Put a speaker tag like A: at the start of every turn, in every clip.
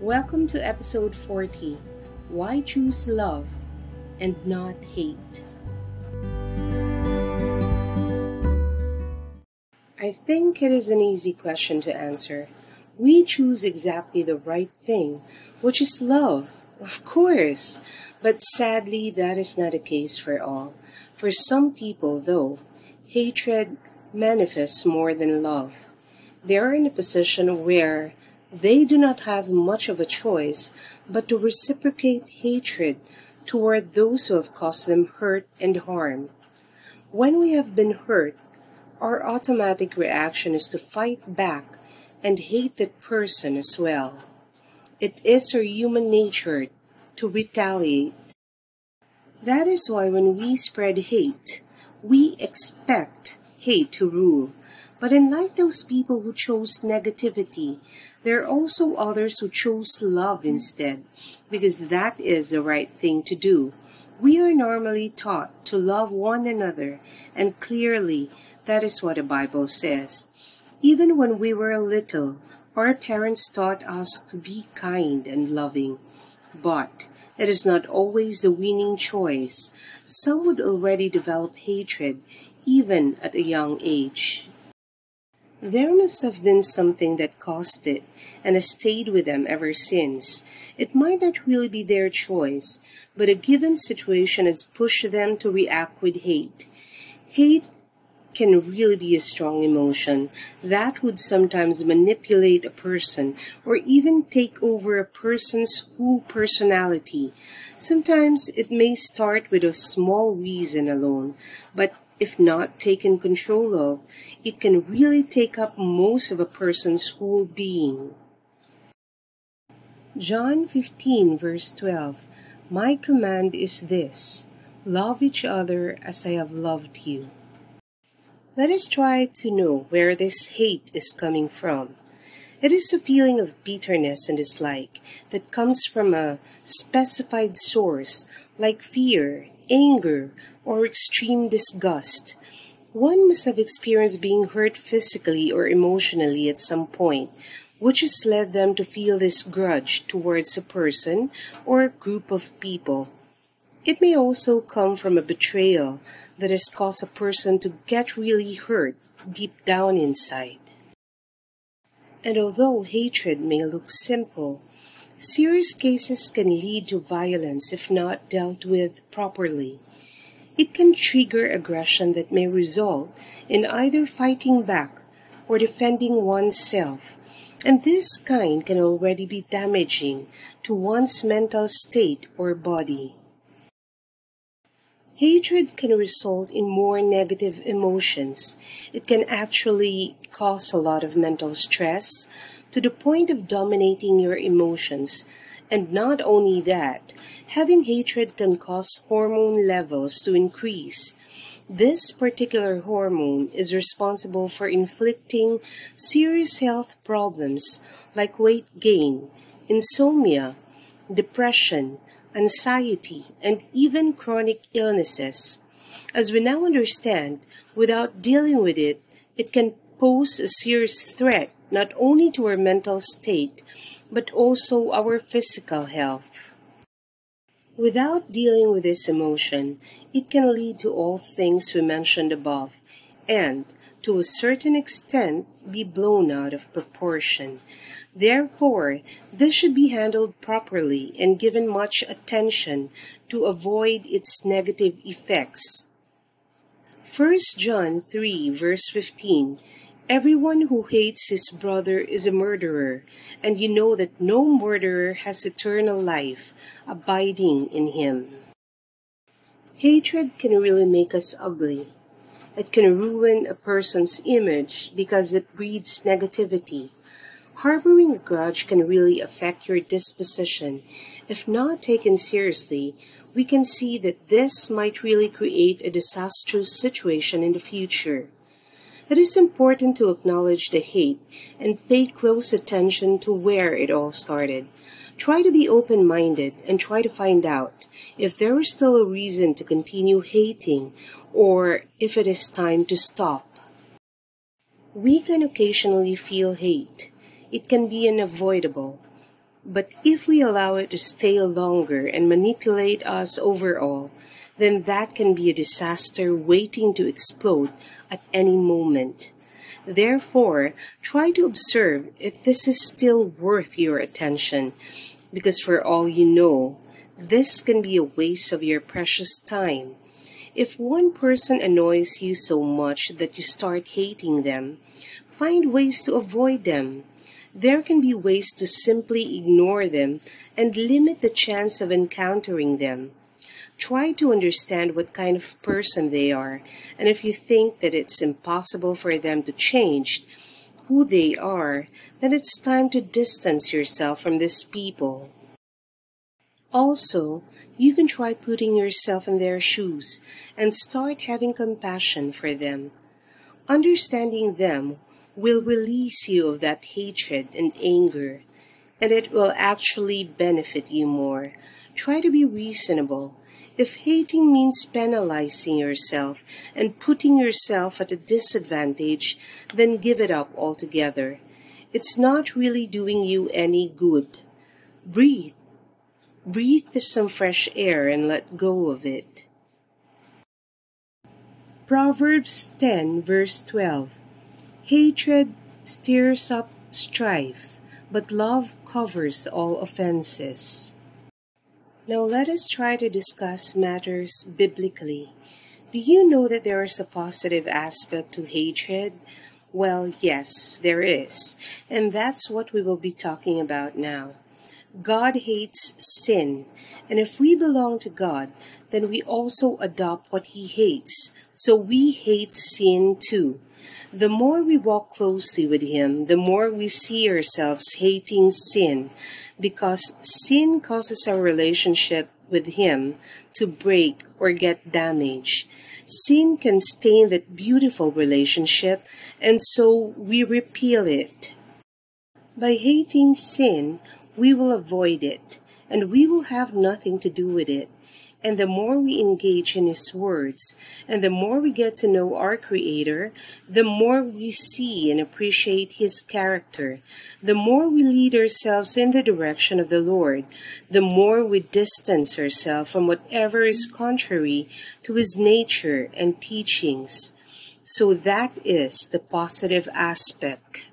A: Welcome to episode 40 Why Choose Love and Not Hate? I think it is an easy question to answer. We choose exactly the right thing, which is love, of course. But sadly, that is not the case for all. For some people, though, hatred manifests more than love. They are in a position where they do not have much of a choice but to reciprocate hatred toward those who have caused them hurt and harm. When we have been hurt, our automatic reaction is to fight back and hate that person as well. It is our human nature to retaliate. That is why when we spread hate, we expect hate to rule. But unlike those people who chose negativity, there are also others who chose love instead, because that is the right thing to do. We are normally taught to love one another, and clearly that is what the Bible says. Even when we were little, our parents taught us to be kind and loving. But it is not always the winning choice. Some would already develop hatred, even at a young age. There must have been something that caused it and has stayed with them ever since. It might not really be their choice, but a given situation has pushed them to react with hate. Hate can really be a strong emotion that would sometimes manipulate a person or even take over a person's whole personality. Sometimes it may start with a small reason alone, but if not taken control of, it can really take up most of a person's whole being. John 15, verse 12 My command is this love each other as I have loved you. Let us try to know where this hate is coming from. It is a feeling of bitterness and dislike that comes from a specified source like fear, anger, or extreme disgust. One must have experienced being hurt physically or emotionally at some point, which has led them to feel this grudge towards a person or a group of people. It may also come from a betrayal that has caused a person to get really hurt deep down inside. And although hatred may look simple, serious cases can lead to violence if not dealt with properly. It can trigger aggression that may result in either fighting back or defending oneself, and this kind can already be damaging to one's mental state or body. Hatred can result in more negative emotions. It can actually cause a lot of mental stress to the point of dominating your emotions. And not only that, having hatred can cause hormone levels to increase. This particular hormone is responsible for inflicting serious health problems like weight gain, insomnia, depression, anxiety, and even chronic illnesses. As we now understand, without dealing with it, it can pose a serious threat not only to our mental state, but also our physical health. Without dealing with this emotion, it can lead to all things we mentioned above, and, to a certain extent, be blown out of proportion. Therefore, this should be handled properly and given much attention to avoid its negative effects. 1 John 3, verse 15 Everyone who hates his brother is a murderer, and you know that no murderer has eternal life abiding in him. Hatred can really make us ugly. It can ruin a person's image because it breeds negativity Harboring a grudge can really affect your disposition. If not taken seriously, we can see that this might really create a disastrous situation in the future. It is important to acknowledge the hate and pay close attention to where it all started. Try to be open minded and try to find out if there is still a reason to continue hating or if it is time to stop. We can occasionally feel hate it can be unavoidable. But if we allow it to stay longer and manipulate us overall, then that can be a disaster waiting to explode at any moment. Therefore, try to observe if this is still worth your attention, because for all you know, this can be a waste of your precious time. If one person annoys you so much that you start hating them, find ways to avoid them. There can be ways to simply ignore them and limit the chance of encountering them. Try to understand what kind of person they are, and if you think that it's impossible for them to change who they are, then it's time to distance yourself from these people. Also, you can try putting yourself in their shoes and start having compassion for them. Understanding them will release you of that hatred and anger, and it will actually benefit you more. Try to be reasonable. If hating means penalizing yourself and putting yourself at a disadvantage, then give it up altogether. It's not really doing you any good. Breathe. Breathe some fresh air and let go of it. Proverbs 10, verse 12 Hatred stirs up strife, but love covers all offenses. Now let us try to discuss matters biblically. Do you know that there is a positive aspect to hatred? Well, yes, there is. And that's what we will be talking about now. God hates sin, and if we belong to God, then we also adopt what He hates. So we hate sin too. The more we walk closely with Him, the more we see ourselves hating sin, because sin causes our relationship with Him to break or get damaged. Sin can stain that beautiful relationship, and so we repeal it. By hating sin, we will avoid it, and we will have nothing to do with it. And the more we engage in His words, and the more we get to know our Creator, the more we see and appreciate His character, the more we lead ourselves in the direction of the Lord, the more we distance ourselves from whatever is contrary to His nature and teachings. So that is the positive aspect.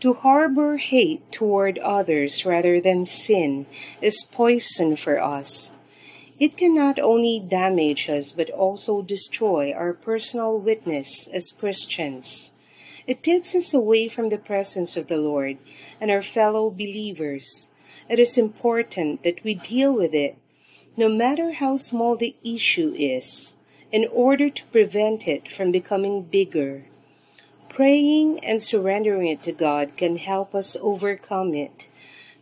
A: To harbor hate toward others rather than sin is poison for us. It can not only damage us but also destroy our personal witness as Christians. It takes us away from the presence of the Lord and our fellow believers. It is important that we deal with it, no matter how small the issue is, in order to prevent it from becoming bigger. Praying and surrendering it to God can help us overcome it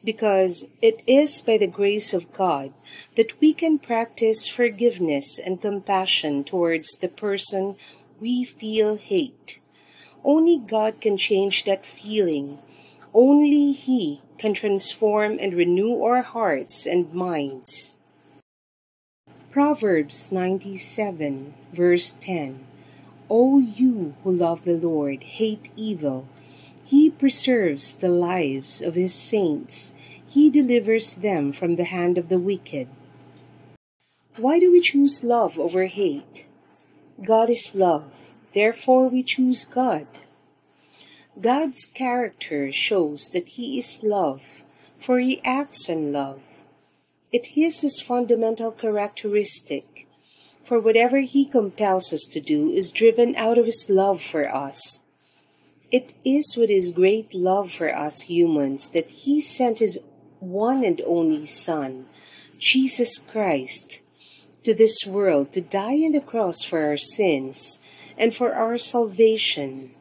A: because it is by the grace of God that we can practice forgiveness and compassion towards the person we feel hate. Only God can change that feeling. Only He can transform and renew our hearts and minds. Proverbs 97, verse 10 O you who love the Lord, hate evil he preserves the lives of his saints. He delivers them from the hand of the wicked. Why do we choose love over hate? God is love. Therefore, we choose God. God's character shows that He is love, for He acts in love. It is His fundamental characteristic, for whatever He compels us to do is driven out of His love for us. It is with His great love for us humans that He sent His one and only Son, Jesus Christ, to this world to die on the cross for our sins and for our salvation.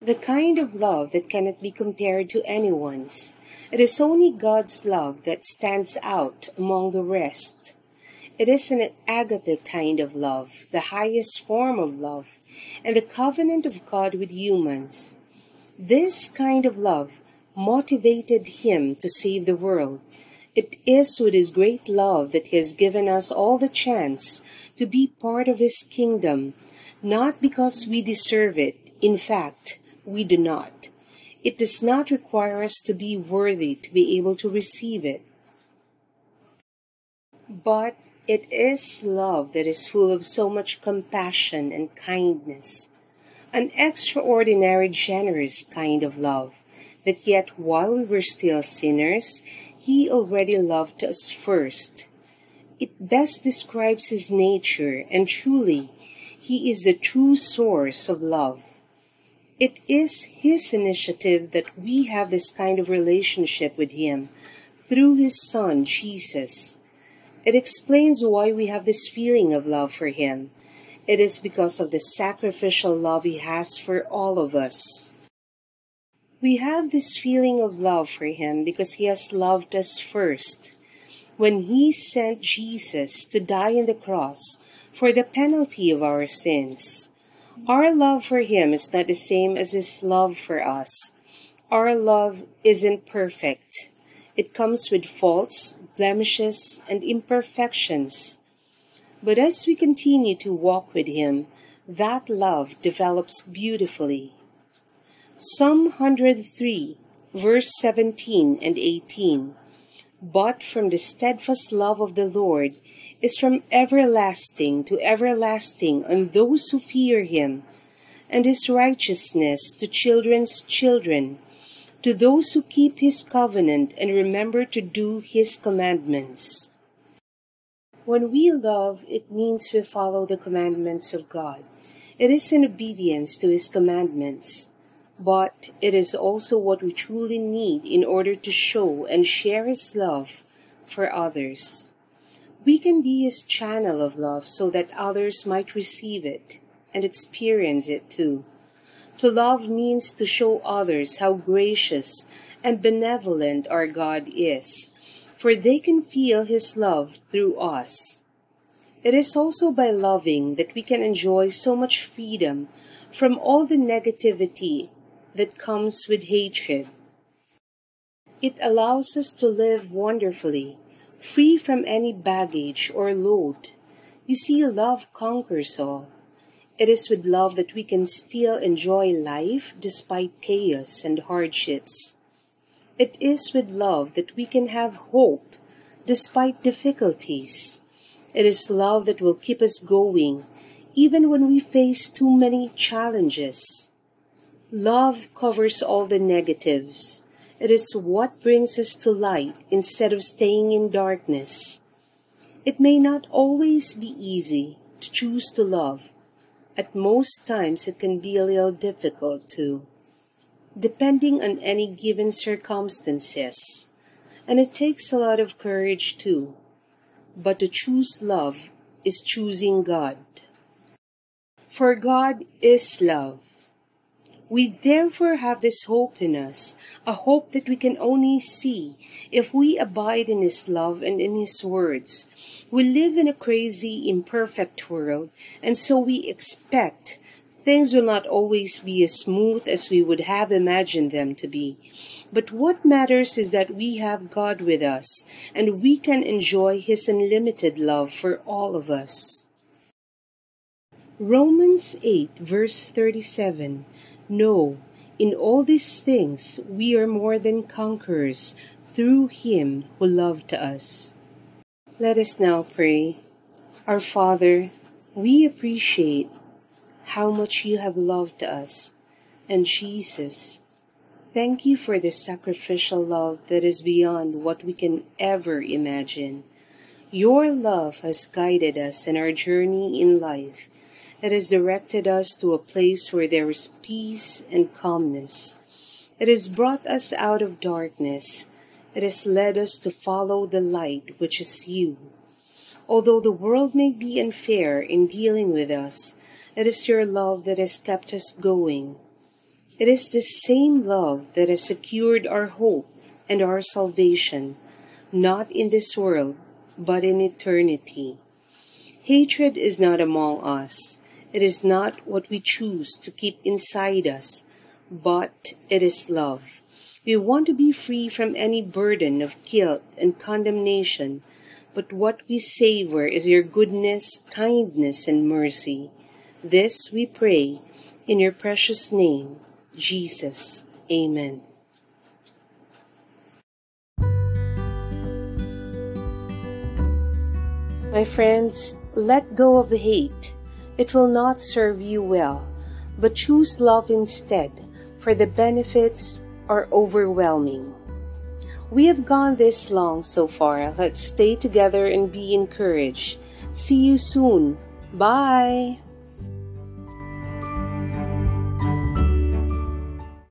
A: The kind of love that cannot be compared to anyone's. It is only God's love that stands out among the rest. It is an agape kind of love, the highest form of love, and the covenant of God with humans. This kind of love motivated him to save the world. It is with his great love that he has given us all the chance to be part of his kingdom, not because we deserve it. In fact, we do not. It does not require us to be worthy to be able to receive it. But it is love that is full of so much compassion and kindness, an extraordinary generous kind of love, that yet while we were still sinners, He already loved us first. It best describes His nature, and truly, He is the true source of love. It is His initiative that we have this kind of relationship with Him through His Son, Jesus. It explains why we have this feeling of love for Him. It is because of the sacrificial love He has for all of us. We have this feeling of love for Him because He has loved us first. When He sent Jesus to die on the cross for the penalty of our sins, our love for Him is not the same as His love for us. Our love isn't perfect. It comes with faults, blemishes, and imperfections. But as we continue to walk with Him, that love develops beautifully. Psalm 103, verse 17 and 18. But from the steadfast love of the Lord is from everlasting to everlasting on those who fear Him, and His righteousness to children's children to those who keep his covenant and remember to do his commandments. When we love, it means we follow the commandments of God. It is in obedience to his commandments, but it is also what we truly need in order to show and share his love for others. We can be his channel of love so that others might receive it and experience it too. To love means to show others how gracious and benevolent our God is, for they can feel His love through us. It is also by loving that we can enjoy so much freedom from all the negativity that comes with hatred. It allows us to live wonderfully, free from any baggage or load. You see, love conquers all. It is with love that we can still enjoy life despite chaos and hardships. It is with love that we can have hope despite difficulties. It is love that will keep us going even when we face too many challenges. Love covers all the negatives. It is what brings us to light instead of staying in darkness. It may not always be easy to choose to love at most times, it can be a little difficult too, depending on any given circumstances. And it takes a lot of courage too. But to choose love is choosing God. For God is love. We therefore have this hope in us, a hope that we can only see if we abide in His love and in His words. We live in a crazy, imperfect world, and so we expect things will not always be as smooth as we would have imagined them to be. But what matters is that we have God with us, and we can enjoy His unlimited love for all of us. Romans 8, verse 37 no, in all these things we are more than conquerors through him who loved us. Let us now pray. Our Father, we appreciate how much you have loved us. And Jesus, thank you for the sacrificial love that is beyond what we can ever imagine. Your love has guided us in our journey in life it has directed us to a place where there is peace and calmness. It has brought us out of darkness. It has led us to follow the light, which is you. Although the world may be unfair in dealing with us, it is your love that has kept us going. It is the same love that has secured our hope and our salvation, not in this world, but in eternity. Hatred is not among us. It is not what we choose to keep inside us, but it is love. We want to be free from any burden of guilt and condemnation, but what we savor is your goodness, kindness, and mercy. This we pray in your precious name, Jesus. Amen. My friends, let go of hate. It will not serve you well, but choose love instead, for the benefits are overwhelming. We have gone this long so far. Let's stay together and be encouraged. See you soon. Bye.